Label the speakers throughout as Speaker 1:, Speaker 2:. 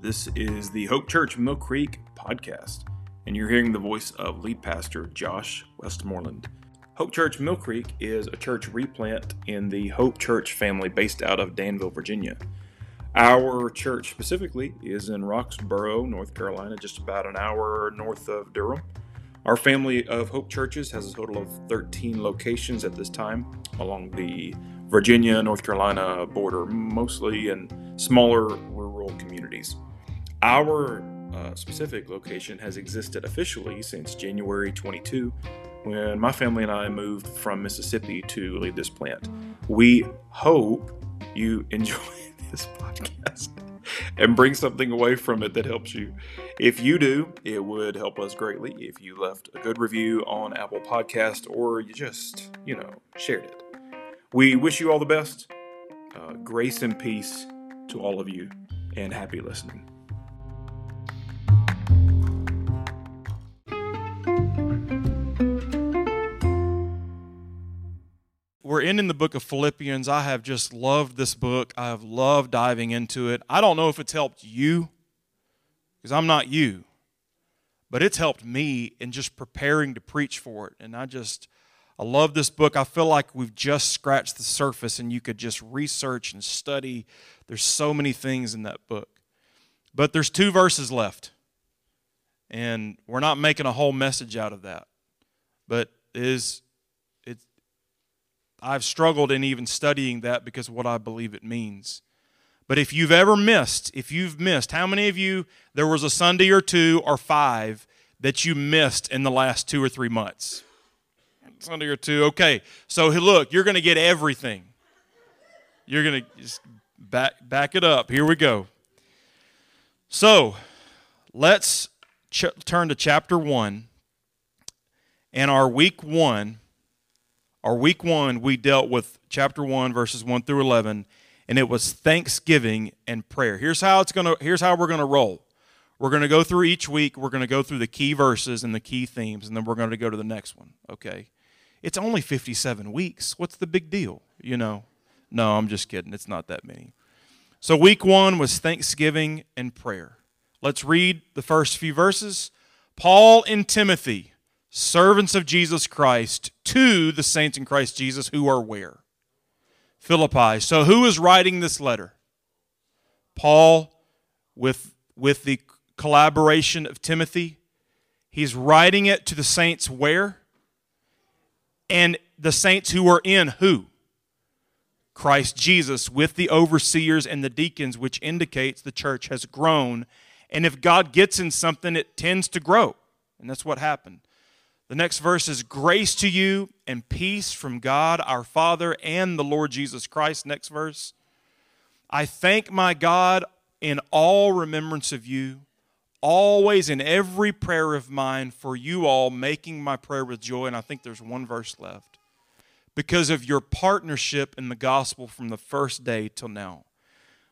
Speaker 1: This is the Hope Church Mill Creek podcast, and you're hearing the voice of lead pastor Josh Westmoreland. Hope Church Mill Creek is a church replant in the Hope Church family based out of Danville, Virginia. Our church specifically is in Roxboro, North Carolina, just about an hour north of Durham. Our family of Hope churches has a total of 13 locations at this time along the Virginia, North Carolina border, mostly in smaller. Our uh, specific location has existed officially since January 22 when my family and I moved from Mississippi to lead this plant. We hope you enjoy this podcast and bring something away from it that helps you. If you do, it would help us greatly if you left a good review on Apple Podcast or you just, you know, shared it. We wish you all the best. Uh, grace and peace to all of you, and happy listening. We're ending the book of Philippians. I have just loved this book. I have loved diving into it. I don't know if it's helped you, because I'm not you, but it's helped me in just preparing to preach for it. And I just, I love this book. I feel like we've just scratched the surface and you could just research and study. There's so many things in that book. But there's two verses left. And we're not making a whole message out of that. But is I've struggled in even studying that because of what I believe it means. But if you've ever missed, if you've missed, how many of you there was a Sunday or two or five that you missed in the last 2 or 3 months? Sunday or two. Okay, so look, you're going to get everything. You're going to just back back it up. Here we go. So, let's ch- turn to chapter one. And our week one, our week one, we dealt with chapter one, verses one through eleven, and it was thanksgiving and prayer. Here's how it's gonna. Here's how we're gonna roll. We're to go through each week. We're to go through the key verses and the key themes, and then we're to go to the next one. Okay. It's only 57 weeks. What's the big deal? You know? No, I'm just kidding. It's not that many. So, week one was thanksgiving and prayer. Let's read the first few verses. Paul and Timothy, servants of Jesus Christ, to the saints in Christ Jesus who are where? Philippi. So, who is writing this letter? Paul, with, with the collaboration of Timothy. He's writing it to the saints where? and the saints who are in who? Christ Jesus with the overseers and the deacons, which indicates the church has grown. And if God gets in something, it tends to grow. And that's what happened. The next verse is grace to you and peace from God our Father and the Lord Jesus Christ. Next verse. I thank my God in all remembrance of you always in every prayer of mine for you all, making my prayer with joy. And I think there's one verse left. Because of your partnership in the gospel from the first day till now.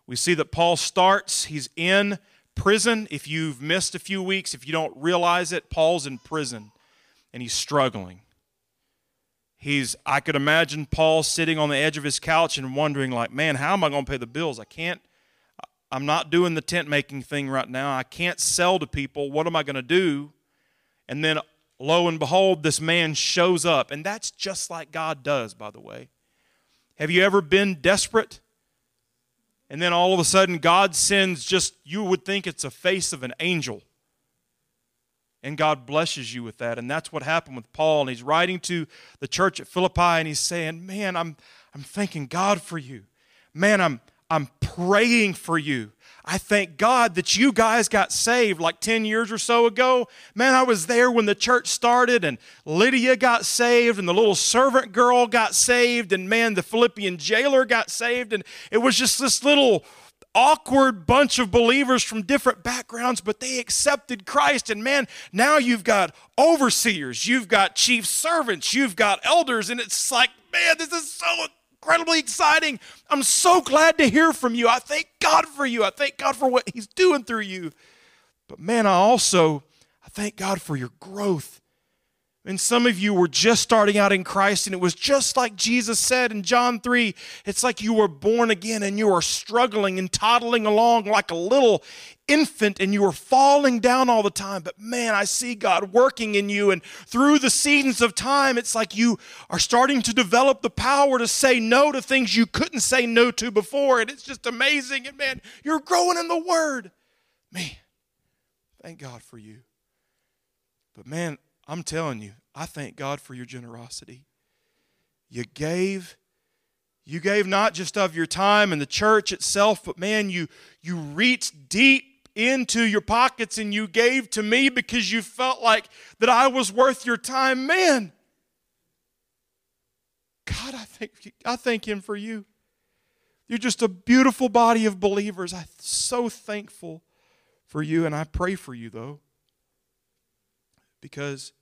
Speaker 1: We see that Paul starts, he's in prison. If you've missed a few weeks, if you don't realize it, Paul's in prison and he's struggling. He's, I could imagine Paul sitting on the edge of his couch and wondering, like, man, how am I going to pay the bills? I can't I'm not doing the tent making thing right now. I can't sell to people. What am I going to do? And then lo and behold, this man shows up. And that's just like God does, by the way. Have you ever been desperate? And then all of a sudden, God sends just, you would think it's a face of an angel. And God blesses you with that. And that's what happened with Paul. And he's writing to the church at Philippi and he's saying, Man, I'm, I'm thanking God for you. Man, I'm, I'm praying for you. I thank God that you guys got saved like 10 years or so ago. Man, I was there when the church started, and Lydia got saved, and the little servant girl got saved, and man, the Philippian jailer got saved. And it was just this little awkward bunch of believers from different backgrounds, but they accepted Christ. And man, now you've got overseers, you've got chief servants, you've got elders, and it's like, man, this is so incredibly exciting. I'm so glad to hear from you. I thank God for you. I thank God for what He's doing through you. But man, I also I thank God for your growth. And some of you were just starting out in Christ, and it was just like Jesus said in John 3. It's like you were born again and you are struggling and toddling along like a little infant and you are falling down all the time. But man, I see God working in you. And through the seasons of time, it's like you are starting to develop the power to say no to things you couldn't say no to before. And it's just amazing. And man, you're growing in the Word. Man, thank God for you. But man, I'm telling you, I thank God for your generosity. You gave you gave not just of your time and the church itself, but man, you you reached deep into your pockets and you gave to me because you felt like that I was worth your time. Man, God, I thank I thank him for you. You're just a beautiful body of believers. I'm so thankful for you and I pray for you though because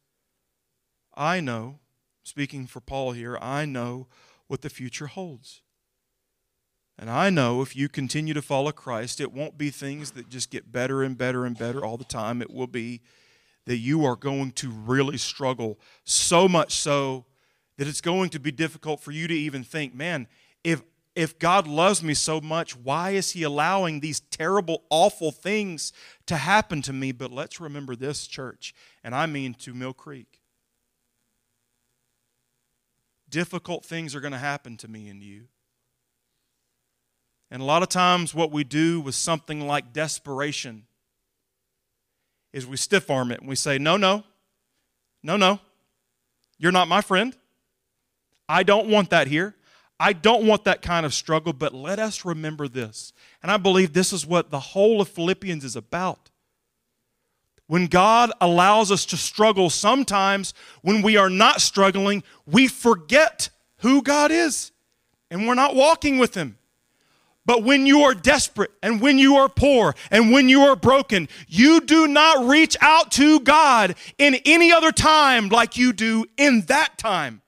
Speaker 1: I know, speaking for Paul here, I know what the future holds. And I know if you continue to follow Christ, it won't be things that just get better and better and better all the time. It will be that you are going to really struggle so much so that it's going to be difficult for you to even think, man, if if God loves me so much, why is He allowing these terrible, awful things to happen to me? But let's remember this, church, and I mean to Mill Creek. Difficult things are going to happen to me and you. And a lot of times, what we do with something like desperation is we stiff arm it and we say, No, no, no, no, you're not my friend. I don't want that here. I don't want that kind of struggle, but let us remember this. And I believe this is what the whole of Philippians is about. When God allows us to struggle, sometimes when we are not struggling, we forget who God is and we're not walking with Him. But when you are desperate and when you are poor and when you are broken, you do not reach out to God in any other time like you do in that time.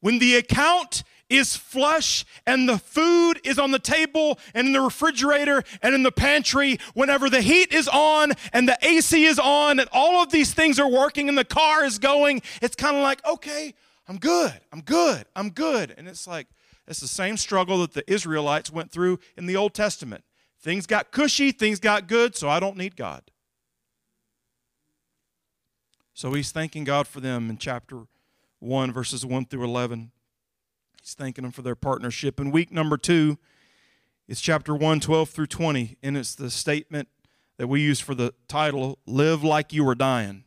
Speaker 1: When the account is flush and the food is on the table and in the refrigerator and in the pantry, whenever the heat is on and the AC is on and all of these things are working and the car is going, it's kind of like, okay, I'm good, I'm good, I'm good. And it's like, it's the same struggle that the Israelites went through in the Old Testament. Things got cushy, things got good, so I don't need God. So he's thanking God for them in chapter 1, verses 1 through 11. He's thanking them for their partnership. And week number two is chapter 1, 12 through 20. And it's the statement that we use for the title, Live Like You Were Dying.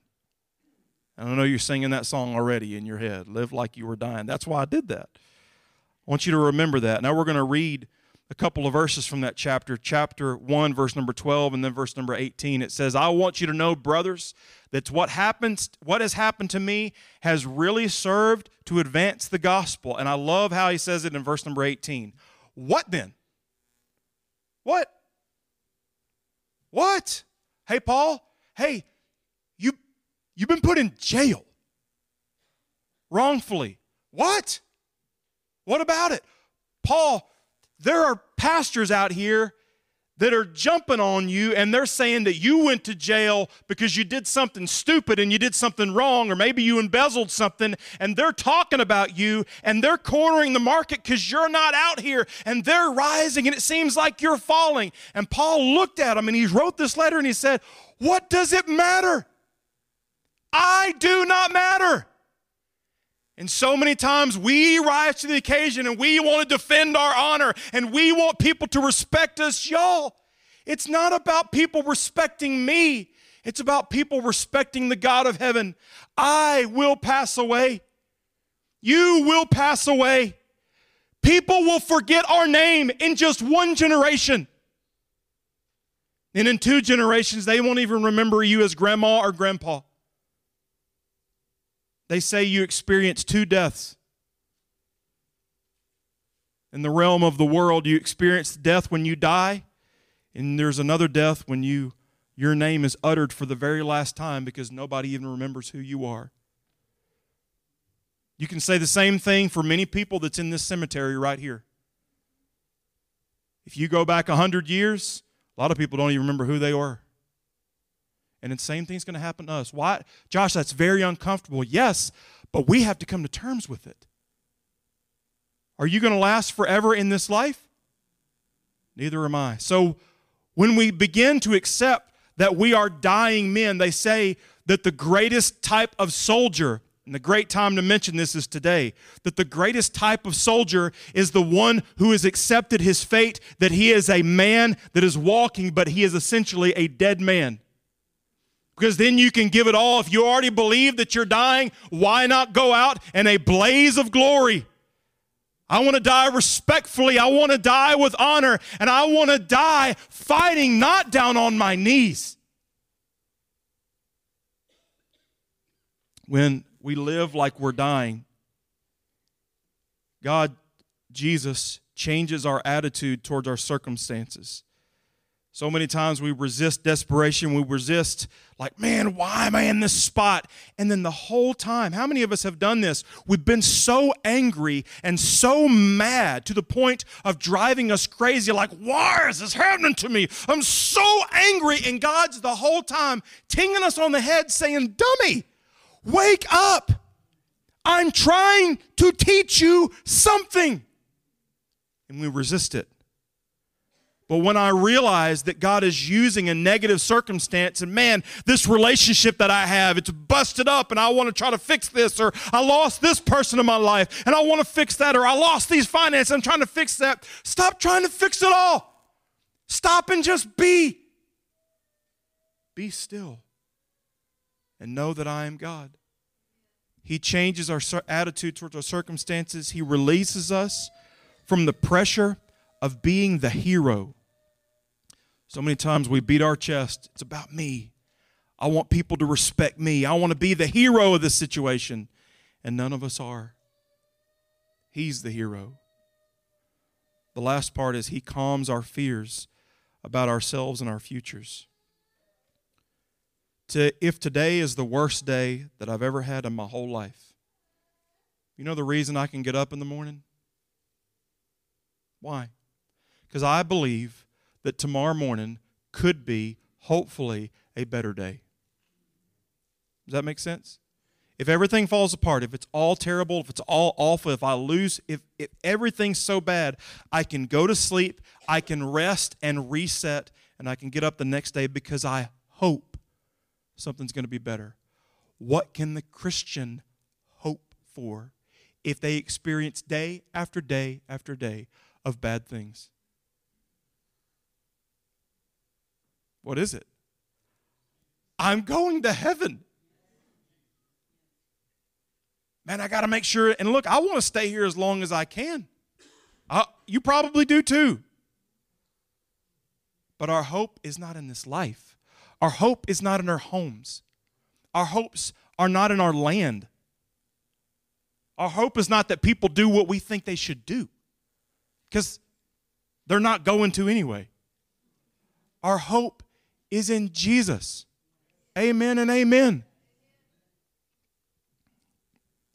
Speaker 1: And I know you're singing that song already in your head, Live Like You Were Dying. That's why I did that. I want you to remember that. Now we're going to read a couple of verses from that chapter, chapter 1, verse number 12, and then verse number 18. It says, I want you to know, brothers, that what happens, what has happened to me has really served to advance the gospel. And I love how he says it in verse number 18. What then? What? What? Hey, Paul, hey, you, you've been put in jail wrongfully. What? What about it? Paul, there are pastors out here that are jumping on you and they're saying that you went to jail because you did something stupid and you did something wrong, or maybe you embezzled something, and they're talking about you and they're cornering the market because you're not out here and they're rising and it seems like you're falling. And Paul looked at him and he wrote this letter and he said, What does it matter? I do not matter. And so many times we rise to the occasion and we want to defend our honor and we want people to respect us. Y'all, it's not about people respecting me, it's about people respecting the God of heaven. I will pass away. You will pass away. People will forget our name in just one generation. And in two generations, they won't even remember you as grandma or grandpa. They say you experience two deaths. In the realm of the world, you experience death when you die, and there's another death when you your name is uttered for the very last time because nobody even remembers who you are. You can say the same thing for many people that's in this cemetery right here. If you go back 100 years, a lot of people don't even remember who they were. And the same thing's going to happen to us. Why? Josh, that's very uncomfortable. Yes, but we have to come to terms with it. Are you going to last forever in this life? Neither am I. So when we begin to accept that we are dying men, they say that the greatest type of soldier, and the great time to mention this is today, that the greatest type of soldier is the one who has accepted his fate, that he is a man that is walking, but he is essentially a dead man because then you can give it all. If you already believe that you're dying, why not go out in a blaze of glory? I want to die respectfully. I want to die with honor. And I want to die fighting, not down on my knees. When we live like we're dying, God, Jesus, changes our attitude towards our circumstances. So many times we resist desperation. We resist, like, man, why am I in this spot? And then the whole time, how many of us have done this? We've been so angry and so mad to the point of driving us crazy. Like, why is this happening to me? I'm so angry. And God's the whole time tinging us on the head saying, dummy, wake up. I'm trying to teach you something. And we resist it. But when I realize that God is using a negative circumstance and man, this relationship that I have, it's busted up and I want to try to fix this, or I lost this person in my life and I want to fix that, or I lost these finances, I'm trying to fix that. Stop trying to fix it all. Stop and just be. Be still and know that I am God. He changes our attitude towards our circumstances, He releases us from the pressure of being the hero so many times we beat our chest. It's about me. I want people to respect me. I want to be the hero of this situation. And none of us are. He's the hero. The last part is He calms our fears about ourselves and our futures. To, if today is the worst day that I've ever had in my whole life, you know the reason I can get up in the morning? Why? Because I believe that tomorrow morning could be, hopefully, a better day. Does that make sense? If everything falls apart, if it's all terrible, if it's all awful, if I lose, if, if everything's so bad, I can go to sleep, I can rest and reset, and I can get up the next day because I hope something's going to be better. What can the Christian hope for if they experience day after day after day of bad things? What is it? I'm going to heaven. Man, I got to make sure. And look, I want to stay here as long as I can. Uh, you probably do too. But our hope is not in this life. Our hope is not in our homes. Our hopes are not in our land. Our hope is not that people do what we think they should do because they're not going to anyway. Our hope is in Jesus. Amen and amen.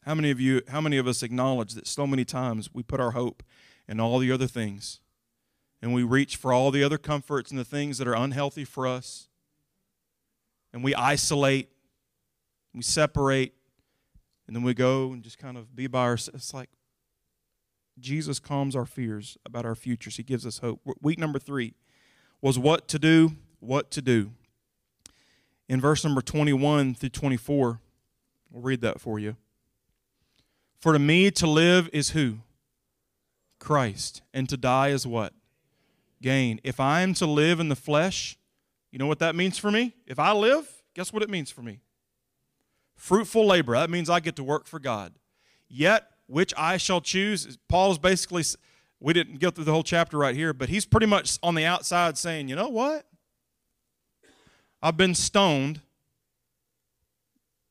Speaker 1: How many of you, how many of us acknowledge that so many times we put our hope in all the other things and we reach for all the other comforts and the things that are unhealthy for us and we isolate, we separate, and then we go and just kind of be by ourselves. It's like Jesus calms our fears about our futures. He gives us hope. Week number three was what to do what to do. In verse number 21 through 24, we'll read that for you. For to me to live is who? Christ. And to die is what? Gain. If I am to live in the flesh, you know what that means for me? If I live, guess what it means for me? Fruitful labor. That means I get to work for God. Yet, which I shall choose. Paul is basically, we didn't go through the whole chapter right here, but he's pretty much on the outside saying, you know what? I've been stoned.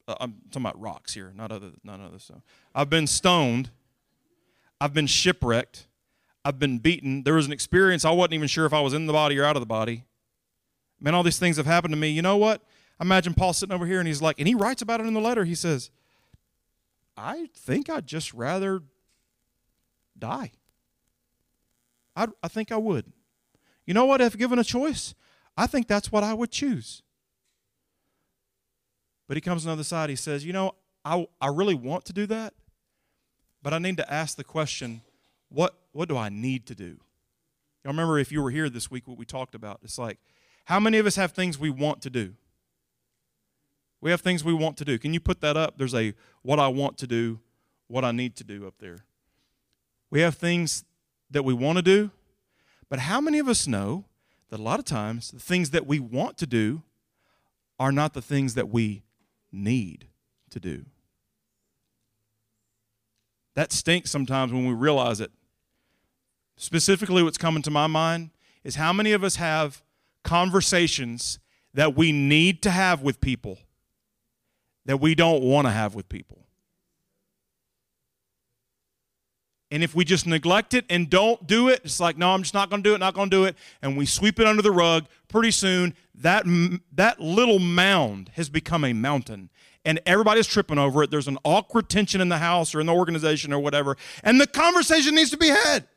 Speaker 1: Uh, I'm talking about rocks here, not other, not other stuff. I've been stoned. I've been shipwrecked. I've been beaten. There was an experience I wasn't even sure if I was in the body or out of the body. Man, all these things have happened to me. You know what? I imagine Paul sitting over here and he's like, and he writes about it in the letter. He says, I think I'd just rather die. i I think I would. You know what? If given a choice, I think that's what I would choose. But he comes on the other side, he says, You know, I, I really want to do that, but I need to ask the question, what, what do I need to do? Y'all remember if you were here this week what we talked about? It's like, how many of us have things we want to do? We have things we want to do. Can you put that up? There's a what I want to do, what I need to do up there. We have things that we want to do, but how many of us know that a lot of times the things that we want to do are not the things that we need to do? That stinks sometimes when we realize it. Specifically, what's coming to my mind is how many of us have conversations that we need to have with people that we don't want to have with people. And if we just neglect it and don't do it, it's like, no, I'm just not going to do it, not going to do it, and we sweep it under the rug, pretty soon that, that little mound has become a mountain. And everybody's tripping over it. There's an awkward tension in the house or in the organization or whatever. And the conversation needs to be had.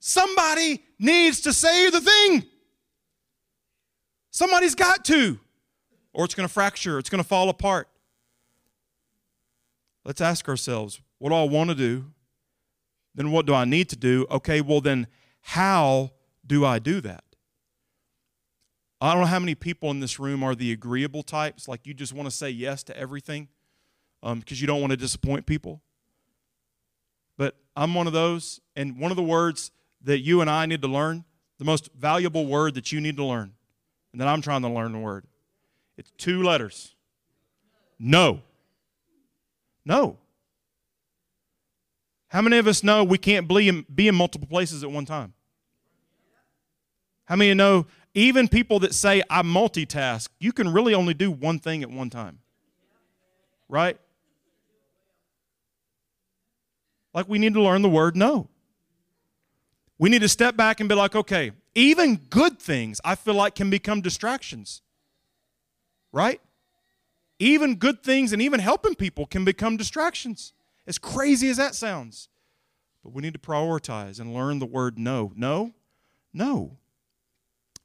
Speaker 1: Somebody needs to say the thing. Somebody's got to, or it's going to fracture, it's going to fall apart. Let's ask ourselves what do I want to do? Then what do I need to do? Okay, well, then how do I do that? I don't know how many people in this room are the agreeable types, like you just want to say yes to everything because um, you don't want to disappoint people. But I'm one of those, and one of the words that you and I need to learn, the most valuable word that you need to learn, and that I'm trying to learn the word. It's two letters. No. No. How many of us know we can't be in multiple places at one time? How many know even people that say I multitask, you can really only do one thing at one time? Right? Like we need to learn the word no. We need to step back and be like, okay, even good things I feel like can become distractions. Right? Even good things and even helping people can become distractions. As crazy as that sounds. But we need to prioritize and learn the word no. No? No.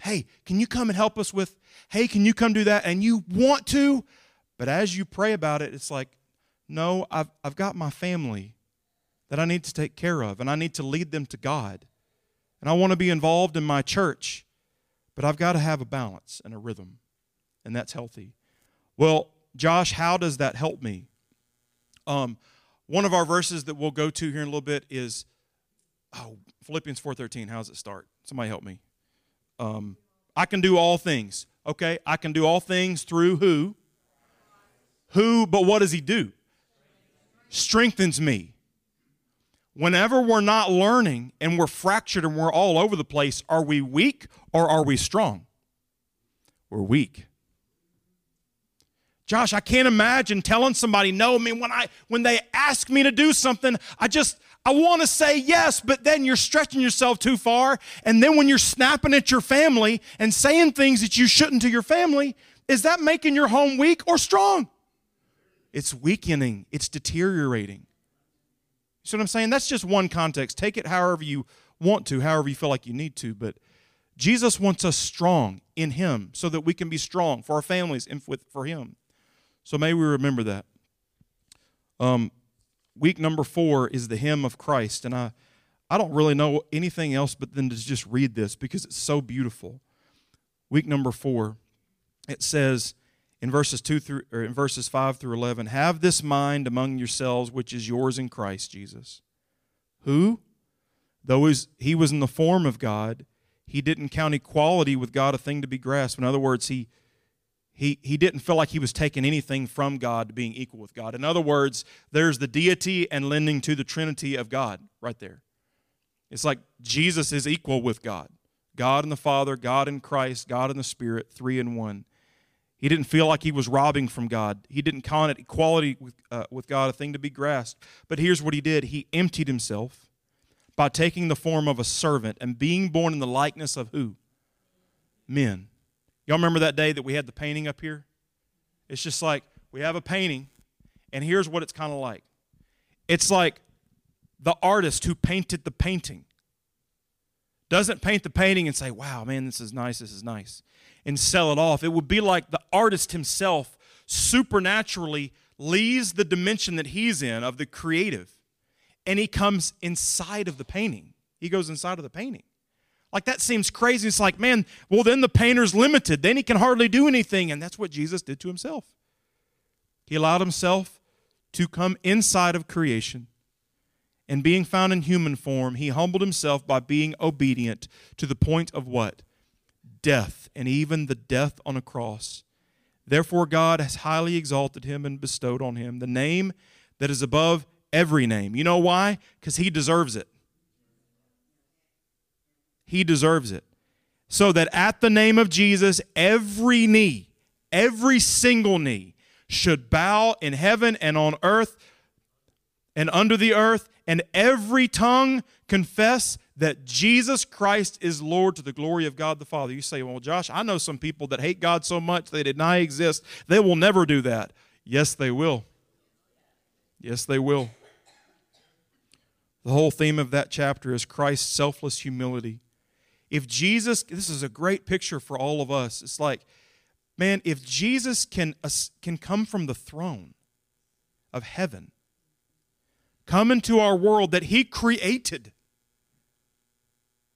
Speaker 1: Hey, can you come and help us with, hey, can you come do that? And you want to, but as you pray about it, it's like, no, I've, I've got my family that I need to take care of, and I need to lead them to God and I want to be involved in my church, but I've got to have a balance and a rhythm, and that's healthy. Well, Josh, how does that help me? Um, one of our verses that we'll go to here in a little bit is oh, Philippians 4:13. How does it start? Somebody help me. Um, I can do all things. Okay, I can do all things through who? Who, but what does he do? Strengthens me whenever we're not learning and we're fractured and we're all over the place, are we weak or are we strong? We're weak. Josh, I can't imagine telling somebody no. I mean, when I when they ask me to do something, I just I want to say yes, but then you're stretching yourself too far. And then when you're snapping at your family and saying things that you shouldn't to your family, is that making your home weak or strong? It's weakening, it's deteriorating. You see what I'm saying? That's just one context. Take it however you want to, however you feel like you need to. But Jesus wants us strong in Him so that we can be strong for our families and for Him. So may we remember that. Um, week number four is the hymn of Christ. And I, I don't really know anything else but then to just read this because it's so beautiful. Week number four, it says, in verses 2 through or in verses 5 through 11 have this mind among yourselves which is yours in Christ Jesus who though he was in the form of God he didn't count equality with God a thing to be grasped in other words he he, he didn't feel like he was taking anything from God to being equal with God. In other words, there's the deity and lending to the Trinity of God right there. It's like Jesus is equal with God God and the Father, God and Christ, God and the Spirit, three in one. He didn't feel like he was robbing from God. He didn't count it equality with, uh, with God a thing to be grasped. But here's what he did he emptied himself by taking the form of a servant and being born in the likeness of who? Men. Y'all remember that day that we had the painting up here? It's just like we have a painting, and here's what it's kind of like it's like the artist who painted the painting doesn't paint the painting and say, wow, man, this is nice, this is nice and sell it off. It would be like the artist himself supernaturally leaves the dimension that he's in of the creative and he comes inside of the painting. He goes inside of the painting. Like that seems crazy. It's like, man, well, then the painter's limited. Then he can hardly do anything. And that's what Jesus did to himself. He allowed himself to come inside of creation. And being found in human form, he humbled himself by being obedient to the point of what? Death, and even the death on a cross. Therefore, God has highly exalted him and bestowed on him the name that is above every name. You know why? Because he deserves it. He deserves it. So that at the name of Jesus, every knee, every single knee, should bow in heaven and on earth and under the earth, and every tongue confess that Jesus Christ is Lord to the glory of God the Father. You say, Well, Josh, I know some people that hate God so much they deny exist. They will never do that. Yes, they will. Yes, they will. The whole theme of that chapter is Christ's selfless humility. If Jesus, this is a great picture for all of us. It's like, man, if Jesus can, can come from the throne of heaven, come into our world that He created,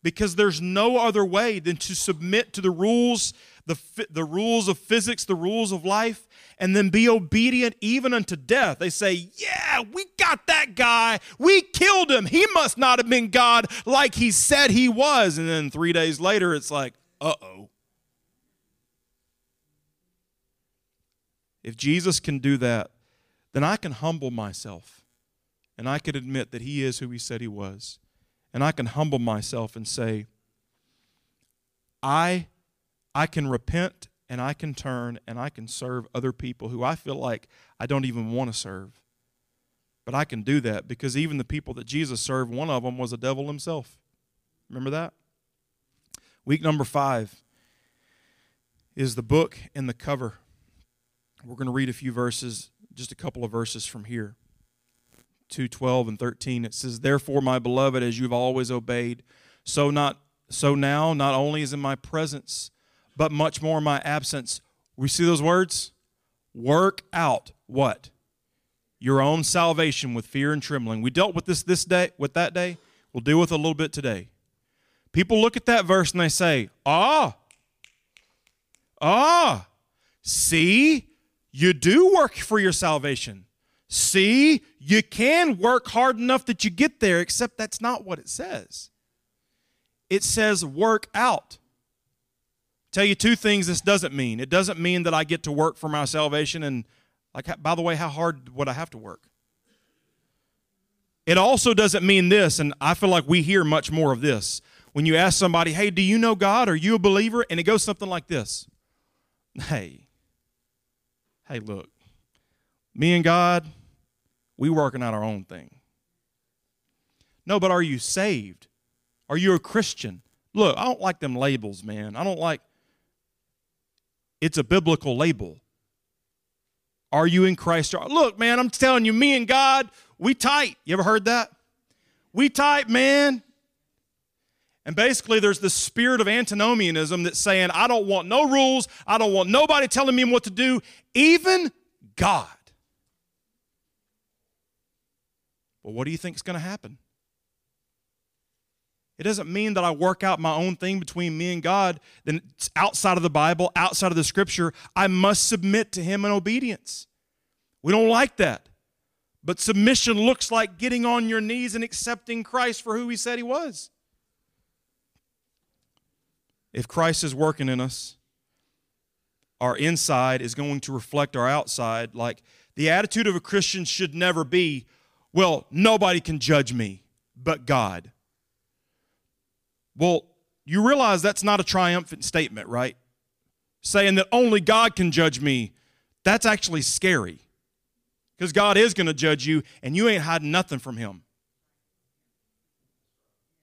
Speaker 1: because there's no other way than to submit to the rules, the, the rules of physics, the rules of life, and then be obedient even unto death. They say, Yeah, we got that guy. We killed him. He must not have been God like he said he was. And then three days later, it's like, Uh oh. If Jesus can do that, then I can humble myself and I can admit that he is who he said he was. And I can humble myself and say, I, I can repent and I can turn and I can serve other people who I feel like I don't even want to serve. But I can do that because even the people that Jesus served, one of them was a devil himself. Remember that? Week number five is the book and the cover. We're going to read a few verses, just a couple of verses from here. 2 12 and 13 it says therefore my beloved as you've always obeyed so not so now not only is in my presence but much more in my absence. We see those words? Work out what? Your own salvation with fear and trembling. We dealt with this this day, with that day. We'll deal with it a little bit today. People look at that verse and they say, ah, ah, see, you do work for your salvation. See, you can work hard enough that you get there, except that's not what it says. It says work out. Tell you two things this doesn't mean. It doesn't mean that I get to work for my salvation and like by the way, how hard would I have to work? It also doesn't mean this, and I feel like we hear much more of this. When you ask somebody, hey, do you know God? Are you a believer? And it goes something like this Hey, hey, look, me and God, we working out our own thing. No, but are you saved? Are you a Christian? Look, I don't like them labels, man. I don't like it's a biblical label. Are you in Christ? Look, man, I'm telling you, me and God, we tight. You ever heard that? We tight, man. And basically, there's this spirit of antinomianism that's saying, I don't want no rules. I don't want nobody telling me what to do, even God. Well, what do you think is going to happen? It doesn't mean that I work out my own thing between me and God, then it's outside of the Bible, outside of the scripture. I must submit to Him in obedience. We don't like that. But submission looks like getting on your knees and accepting Christ for who He said He was. If Christ is working in us, our inside is going to reflect our outside. Like the attitude of a Christian should never be, well, nobody can judge me but God. Well, you realize that's not a triumphant statement, right? Saying that only God can judge me, that's actually scary. Because God is going to judge you, and you ain't hiding nothing from Him.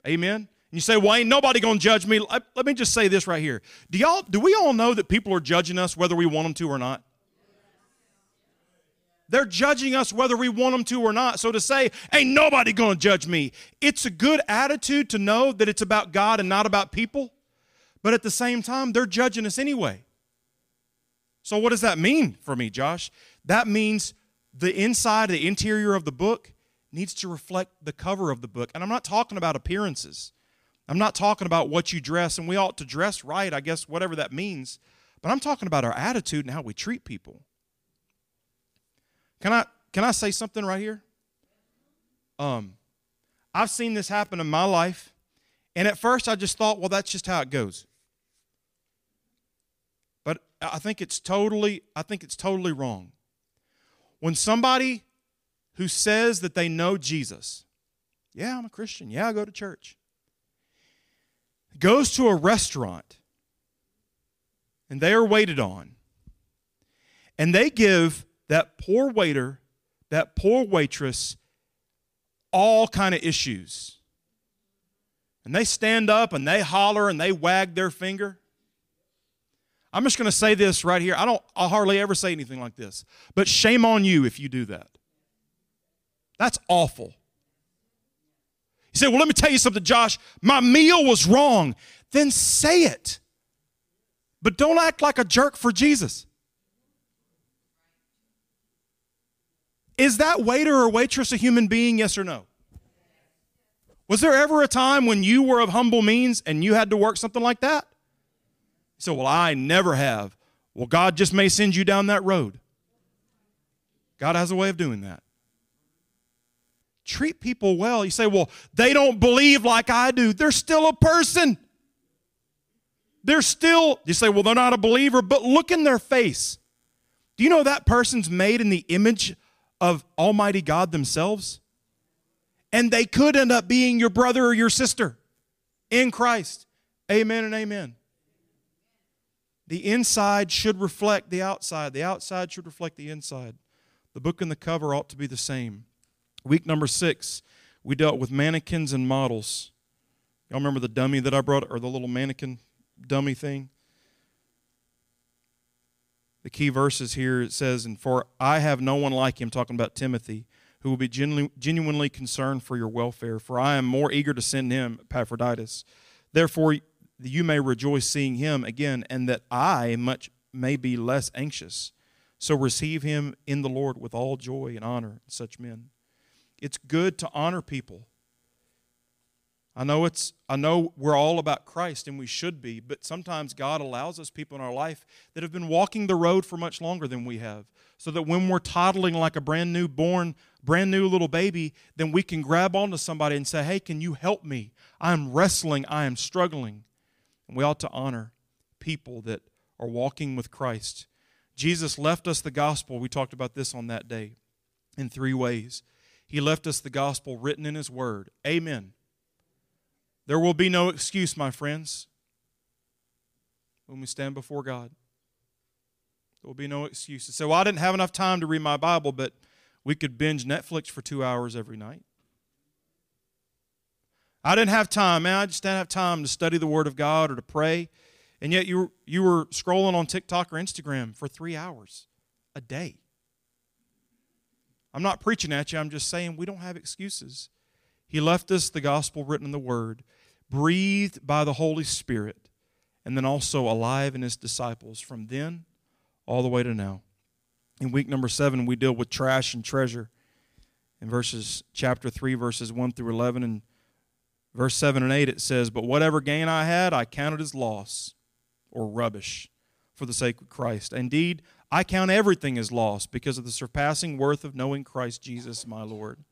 Speaker 1: Amen? And you say, well, ain't nobody going to judge me. Let, let me just say this right here. Do, y'all, do we all know that people are judging us whether we want them to or not? They're judging us whether we want them to or not. So to say, ain't nobody going to judge me, it's a good attitude to know that it's about God and not about people. But at the same time, they're judging us anyway. So, what does that mean for me, Josh? That means the inside, the interior of the book needs to reflect the cover of the book. And I'm not talking about appearances. I'm not talking about what you dress, and we ought to dress right, I guess, whatever that means. But I'm talking about our attitude and how we treat people. Can I can I say something right here? Um, I've seen this happen in my life, and at first I just thought, well, that's just how it goes. But I think it's totally, I think it's totally wrong. When somebody who says that they know Jesus, yeah, I'm a Christian, yeah, I go to church, goes to a restaurant and they are waited on, and they give that poor waiter, that poor waitress, all kind of issues. And they stand up and they holler and they wag their finger. I'm just going to say this right here. I don't I hardly ever say anything like this. But shame on you if you do that. That's awful. He said, Well, let me tell you something, Josh. My meal was wrong. Then say it. But don't act like a jerk for Jesus. Is that waiter or waitress a human being, yes or no? Was there ever a time when you were of humble means and you had to work something like that? Said, Well, I never have. Well, God just may send you down that road. God has a way of doing that. Treat people well. You say, Well, they don't believe like I do. They're still a person. They're still, you say, Well, they're not a believer, but look in their face. Do you know that person's made in the image of Almighty God themselves? And they could end up being your brother or your sister in Christ. Amen and amen. The inside should reflect the outside, the outside should reflect the inside. The book and the cover ought to be the same. Week number six, we dealt with mannequins and models. Y'all remember the dummy that I brought, or the little mannequin dummy thing? The key verses here it says, And for I have no one like him, talking about Timothy, who will be genuinely concerned for your welfare. For I am more eager to send him, Epaphroditus. Therefore, you may rejoice seeing him again, and that I much may be less anxious. So receive him in the Lord with all joy and honor, such men. It's good to honor people. I know it's I know we're all about Christ and we should be, but sometimes God allows us people in our life that have been walking the road for much longer than we have. So that when we're toddling like a brand new born, brand new little baby, then we can grab onto somebody and say, "Hey, can you help me? I'm wrestling, I am struggling." And we ought to honor people that are walking with Christ. Jesus left us the gospel. We talked about this on that day in three ways. He left us the gospel written in his word. Amen there will be no excuse, my friends, when we stand before God. There will be no excuses. So, well, I didn't have enough time to read my Bible, but we could binge Netflix for two hours every night. I didn't have time, man. I just didn't have time to study the Word of God or to pray. And yet you you were scrolling on TikTok or Instagram for three hours a day. I'm not preaching at you, I'm just saying we don't have excuses. He left us the gospel written in the Word breathed by the Holy Spirit, and then also alive in his disciples from then all the way to now. In week number seven, we deal with trash and treasure. In verses chapter 3, verses 1 through 11, and verse 7 and 8, it says, But whatever gain I had, I counted as loss or rubbish for the sake of Christ. Indeed, I count everything as loss because of the surpassing worth of knowing Christ Jesus, my Lord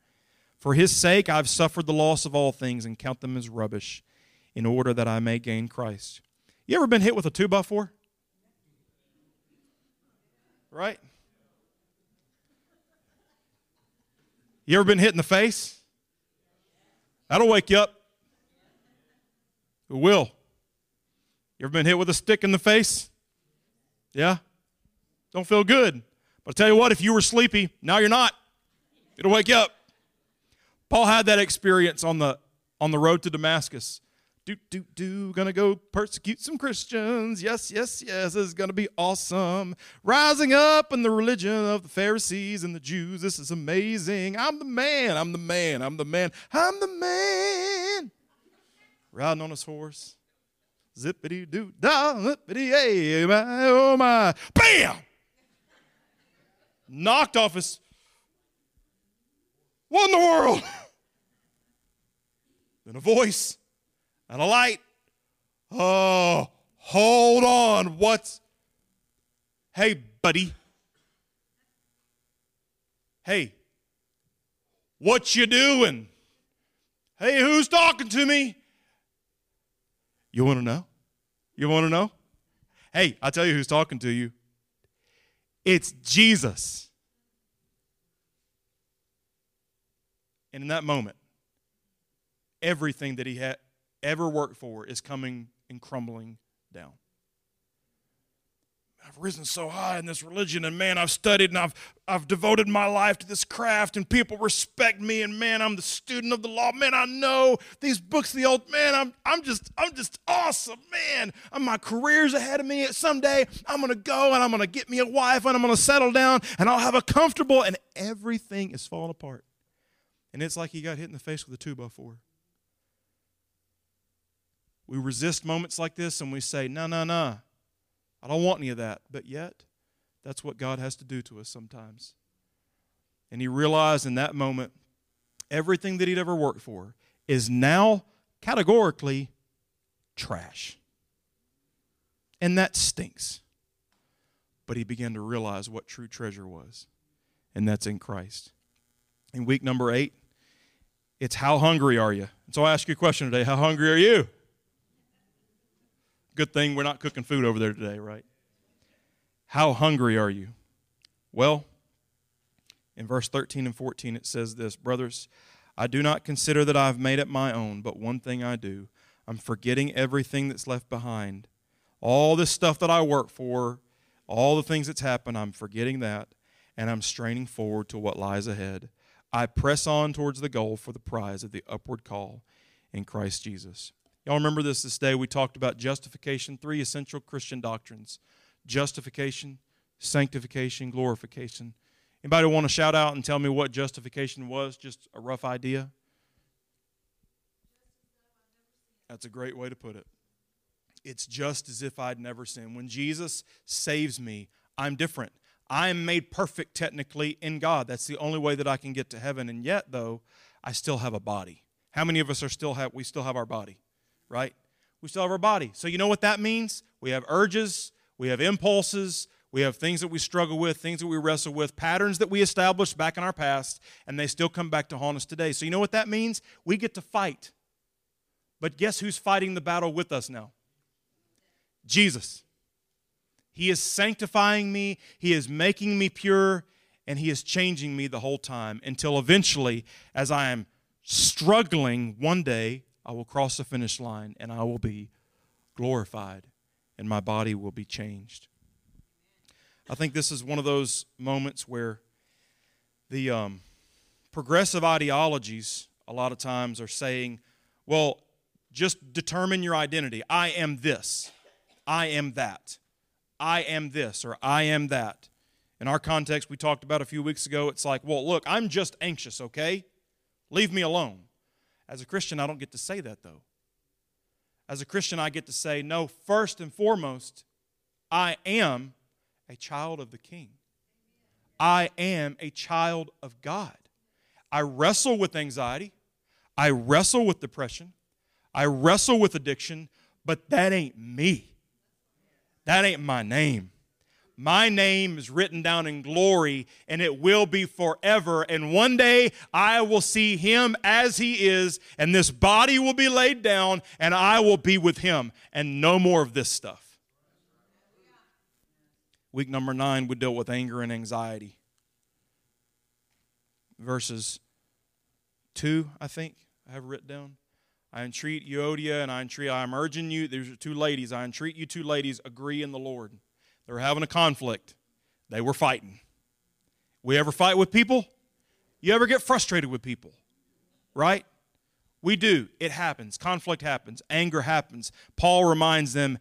Speaker 1: for his sake, I've suffered the loss of all things and count them as rubbish in order that I may gain Christ. You ever been hit with a two by four? Right? You ever been hit in the face? That'll wake you up. It will. You ever been hit with a stick in the face? Yeah? Don't feel good. But I tell you what, if you were sleepy, now you're not. It'll wake you up. Paul had that experience on the on the road to Damascus. Do do do, gonna go persecute some Christians. Yes, yes, yes, this is gonna be awesome. Rising up in the religion of the Pharisees and the Jews. This is amazing. I'm the man. I'm the man. I'm the man. I'm the man. Riding on his horse. Zippity doo da, zippity hey, my oh my. Bam! knocked off his. What in the world? then a voice and a light. Oh, hold on. What's. Hey, buddy. Hey, what you doing? Hey, who's talking to me? You want to know? You want to know? Hey, I'll tell you who's talking to you. It's Jesus. And in that moment, everything that he had ever worked for is coming and crumbling down. I've risen so high in this religion, and man, I've studied and I've, I've devoted my life to this craft, and people respect me, and man, I'm the student of the law. Man, I know these books, the old man, I'm, I'm just, I'm just awesome, man. Uh, my career's ahead of me. Someday I'm gonna go and I'm gonna get me a wife and I'm gonna settle down and I'll have a comfortable, and everything is falling apart. And it's like he got hit in the face with a two by four. We resist moments like this and we say, no, no, no. I don't want any of that. But yet, that's what God has to do to us sometimes. And he realized in that moment everything that he'd ever worked for is now categorically trash. And that stinks. But he began to realize what true treasure was, and that's in Christ. In week number eight, it's how hungry are you? And so I ask you a question today how hungry are you? Good thing we're not cooking food over there today, right? How hungry are you? Well, in verse 13 and 14, it says this Brothers, I do not consider that I've made it my own, but one thing I do. I'm forgetting everything that's left behind. All this stuff that I work for, all the things that's happened, I'm forgetting that, and I'm straining forward to what lies ahead. I press on towards the goal for the prize of the upward call in Christ Jesus. Y'all remember this this day? We talked about justification, three essential Christian doctrines justification, sanctification, glorification. Anybody want to shout out and tell me what justification was? Just a rough idea? That's a great way to put it. It's just as if I'd never sinned. When Jesus saves me, I'm different. I am made perfect technically in God. That's the only way that I can get to heaven. And yet, though, I still have a body. How many of us are still have we still have our body? Right? We still have our body. So you know what that means? We have urges, we have impulses, we have things that we struggle with, things that we wrestle with, patterns that we established back in our past, and they still come back to haunt us today. So you know what that means? We get to fight. But guess who's fighting the battle with us now? Jesus. He is sanctifying me, He is making me pure, and He is changing me the whole time until eventually, as I am struggling one day I will cross the finish line and I will be glorified and my body will be changed. I think this is one of those moments where the um, progressive ideologies, a lot of times, are saying, well, just determine your identity. I am this. I am that. I am this or I am that. In our context, we talked about a few weeks ago, it's like, well, look, I'm just anxious, okay? Leave me alone. As a Christian, I don't get to say that though. As a Christian, I get to say, no, first and foremost, I am a child of the King. I am a child of God. I wrestle with anxiety. I wrestle with depression. I wrestle with addiction, but that ain't me. That ain't my name. My name is written down in glory and it will be forever. And one day I will see him as he is, and this body will be laid down, and I will be with him, and no more of this stuff. Week number nine, we dealt with anger and anxiety. Verses two, I think, I have written down. I entreat Euodia and I entreat, I am urging you, there's two ladies, I entreat you two ladies, agree in the Lord. They were having a conflict. They were fighting. We ever fight with people? You ever get frustrated with people? Right? We do. It happens. Conflict happens. Anger happens. Paul reminds them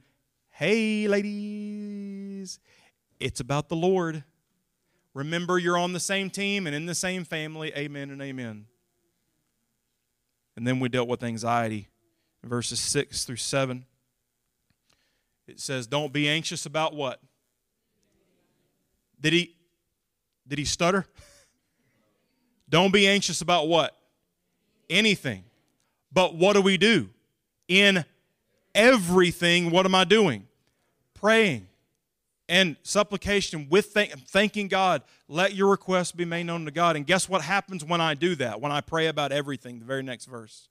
Speaker 1: hey, ladies, it's about the Lord. Remember, you're on the same team and in the same family. Amen and amen. And then we dealt with anxiety verses 6 through 7. It says, Don't be anxious about what? Did he Did he stutter? Don't be anxious about what? Anything. But what do we do? In everything, what am I doing? Praying and supplication with thank- thanking God. Let your requests be made known to God. And guess what happens when I do that? When I pray about everything, the very next verse.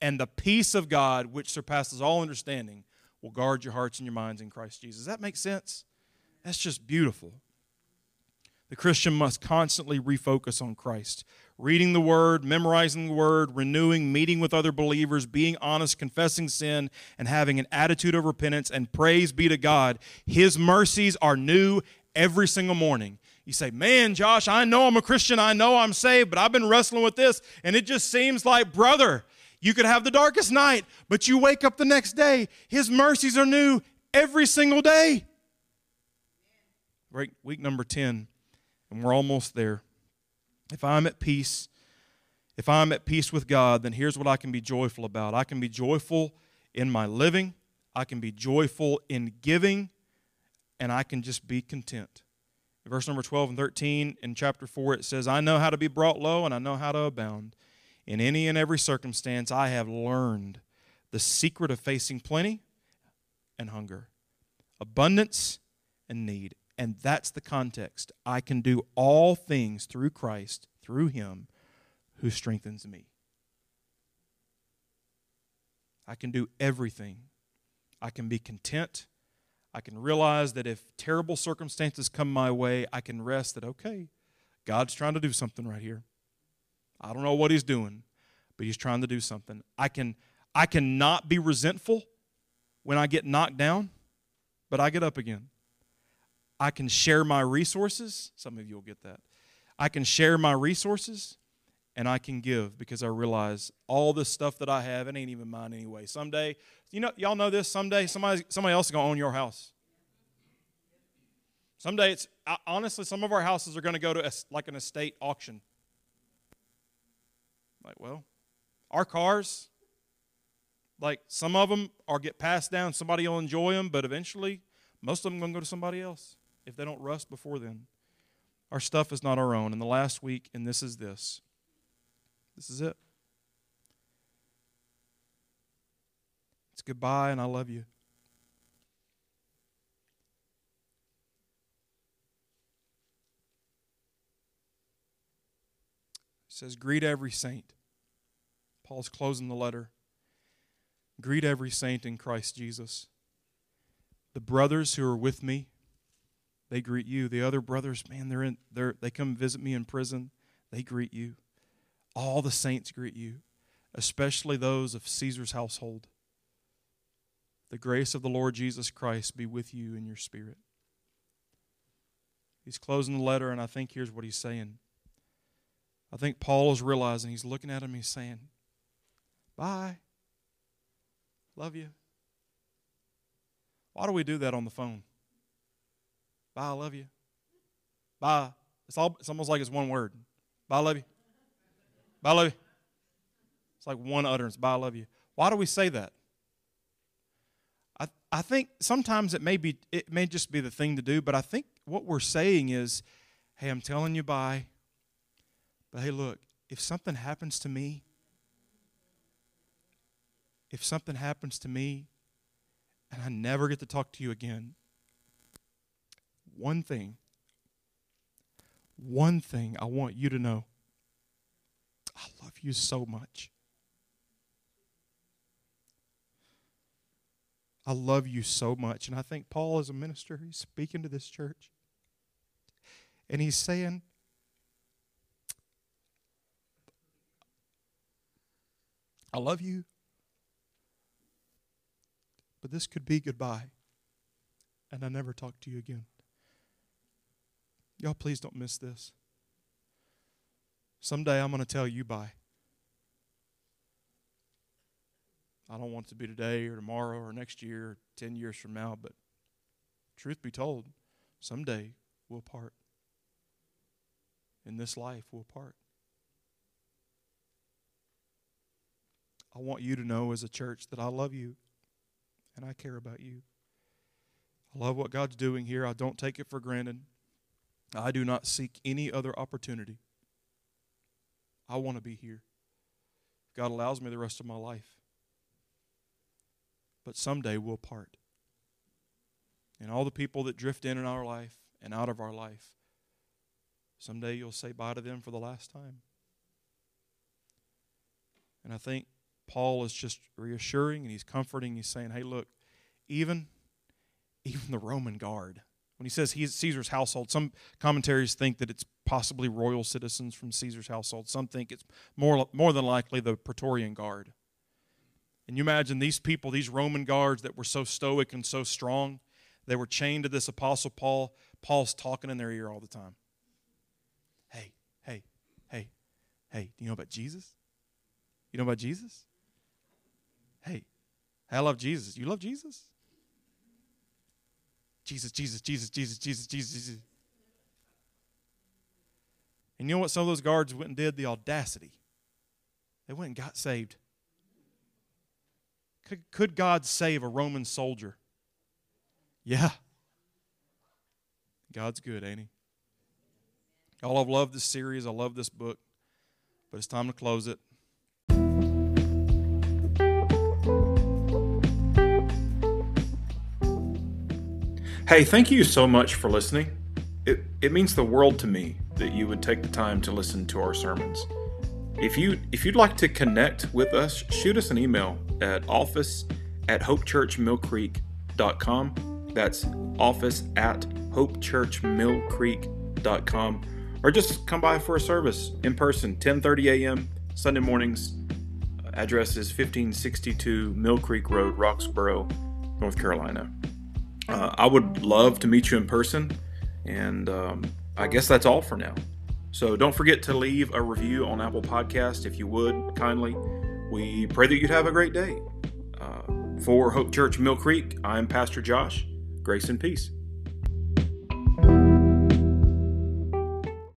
Speaker 1: And the peace of God, which surpasses all understanding, will guard your hearts and your minds in Christ Jesus. Does that make sense? That's just beautiful. The Christian must constantly refocus on Christ. Reading the Word, memorizing the Word, renewing, meeting with other believers, being honest, confessing sin, and having an attitude of repentance. And praise be to God, His mercies are new every single morning. You say, Man, Josh, I know I'm a Christian. I know I'm saved, but I've been wrestling with this. And it just seems like, brother, you could have the darkest night, but you wake up the next day. His mercies are new every single day. Week number 10 and we're almost there. If I'm at peace, if I'm at peace with God, then here's what I can be joyful about. I can be joyful in my living, I can be joyful in giving, and I can just be content. Verse number 12 and 13 in chapter 4, it says, I know how to be brought low and I know how to abound. In any and every circumstance, I have learned the secret of facing plenty and hunger, abundance and need. And that's the context. I can do all things through Christ, through Him who strengthens me. I can do everything. I can be content. I can realize that if terrible circumstances come my way, I can rest that, okay, God's trying to do something right here. I don't know what He's doing, but He's trying to do something. I can, I cannot be resentful when I get knocked down, but I get up again. I can share my resources. Some of you will get that. I can share my resources and I can give because I realize all the stuff that I have, it ain't even mine anyway. Someday, you know, y'all know this, someday somebody, somebody else is going to own your house. Someday it's, honestly, some of our houses are going to go to a, like an estate auction. Like, well, our cars, like some of them are get passed down, somebody will enjoy them, but eventually most of them going to go to somebody else if they don't rust before then. Our stuff is not our own. And the last week, and this is this this is it. It's goodbye, and I love you. It says, Greet every saint. Paul's closing the letter. Greet every saint in Christ Jesus. The brothers who are with me, they greet you. The other brothers, man, they're in they're they come visit me in prison. They greet you. All the saints greet you, especially those of Caesar's household. The grace of the Lord Jesus Christ be with you in your spirit. He's closing the letter, and I think here's what he's saying. I think Paul is realizing he's looking at him, he's saying, Bye. Love you. Why do we do that on the phone? Bye, I love you. Bye. It's all it's almost like it's one word. Bye, I love you. Bye, I love you. It's like one utterance. Bye, I love you. Why do we say that? I I think sometimes it may be it may just be the thing to do, but I think what we're saying is, hey, I'm telling you bye. But hey, look, if something happens to me, if something happens to me and I never get to talk to you again, one thing, one thing I want you to know I love you so much. I love you so much. And I think Paul, as a minister, he's speaking to this church. And he's saying, I love you, but this could be goodbye. And I never talk to you again. Y'all, please don't miss this. Someday I'm going to tell you bye. I don't want it to be today or tomorrow or next year or 10 years from now, but truth be told, someday we'll part. In this life, we'll part. I want you to know as a church that I love you and I care about you. I love what God's doing here. I don't take it for granted. I do not seek any other opportunity. I want to be here. God allows me the rest of my life. But someday we'll part. And all the people that drift in in our life and out of our life, someday you'll say bye to them for the last time. And I think Paul is just reassuring and he's comforting. He's saying, hey, look, even, even the Roman guard, when he says he's Caesar's household, some commentaries think that it's possibly royal citizens from Caesar's household. Some think it's more, more than likely the Praetorian Guard. And you imagine these people, these Roman guards that were so stoic and so strong, they were chained to this apostle Paul. Paul's talking in their ear all the time. Hey, hey, hey, hey, do you know about Jesus? You know about Jesus? Hey, I love Jesus. You love Jesus? Jesus, Jesus, Jesus, Jesus, Jesus, Jesus, Jesus. And you know what some of those guards went and did? The audacity. They went and got saved. Could, could God save a Roman soldier? Yeah. God's good, ain't He? Y'all, I've loved this series. I love this book. But it's time to close it. Hey, thank you so much for listening. It, it means the world to me that you would take the time to listen to our sermons. If you if you'd like to connect with us, shoot us an email at office at hopechurchmillcreek.com. That's office at hopechurchmillcreek.com. Or just come by for a service in person, 10:30 a.m. Sunday mornings. Address is 1562 Mill Creek Road, Roxboro, North Carolina. Uh, I would love to meet you in person, and um, I guess that's all for now. So don't forget to leave a review on Apple Podcast if you would kindly. We pray that you'd have a great day. Uh, for Hope Church Mill Creek, I'm Pastor Josh. Grace and peace.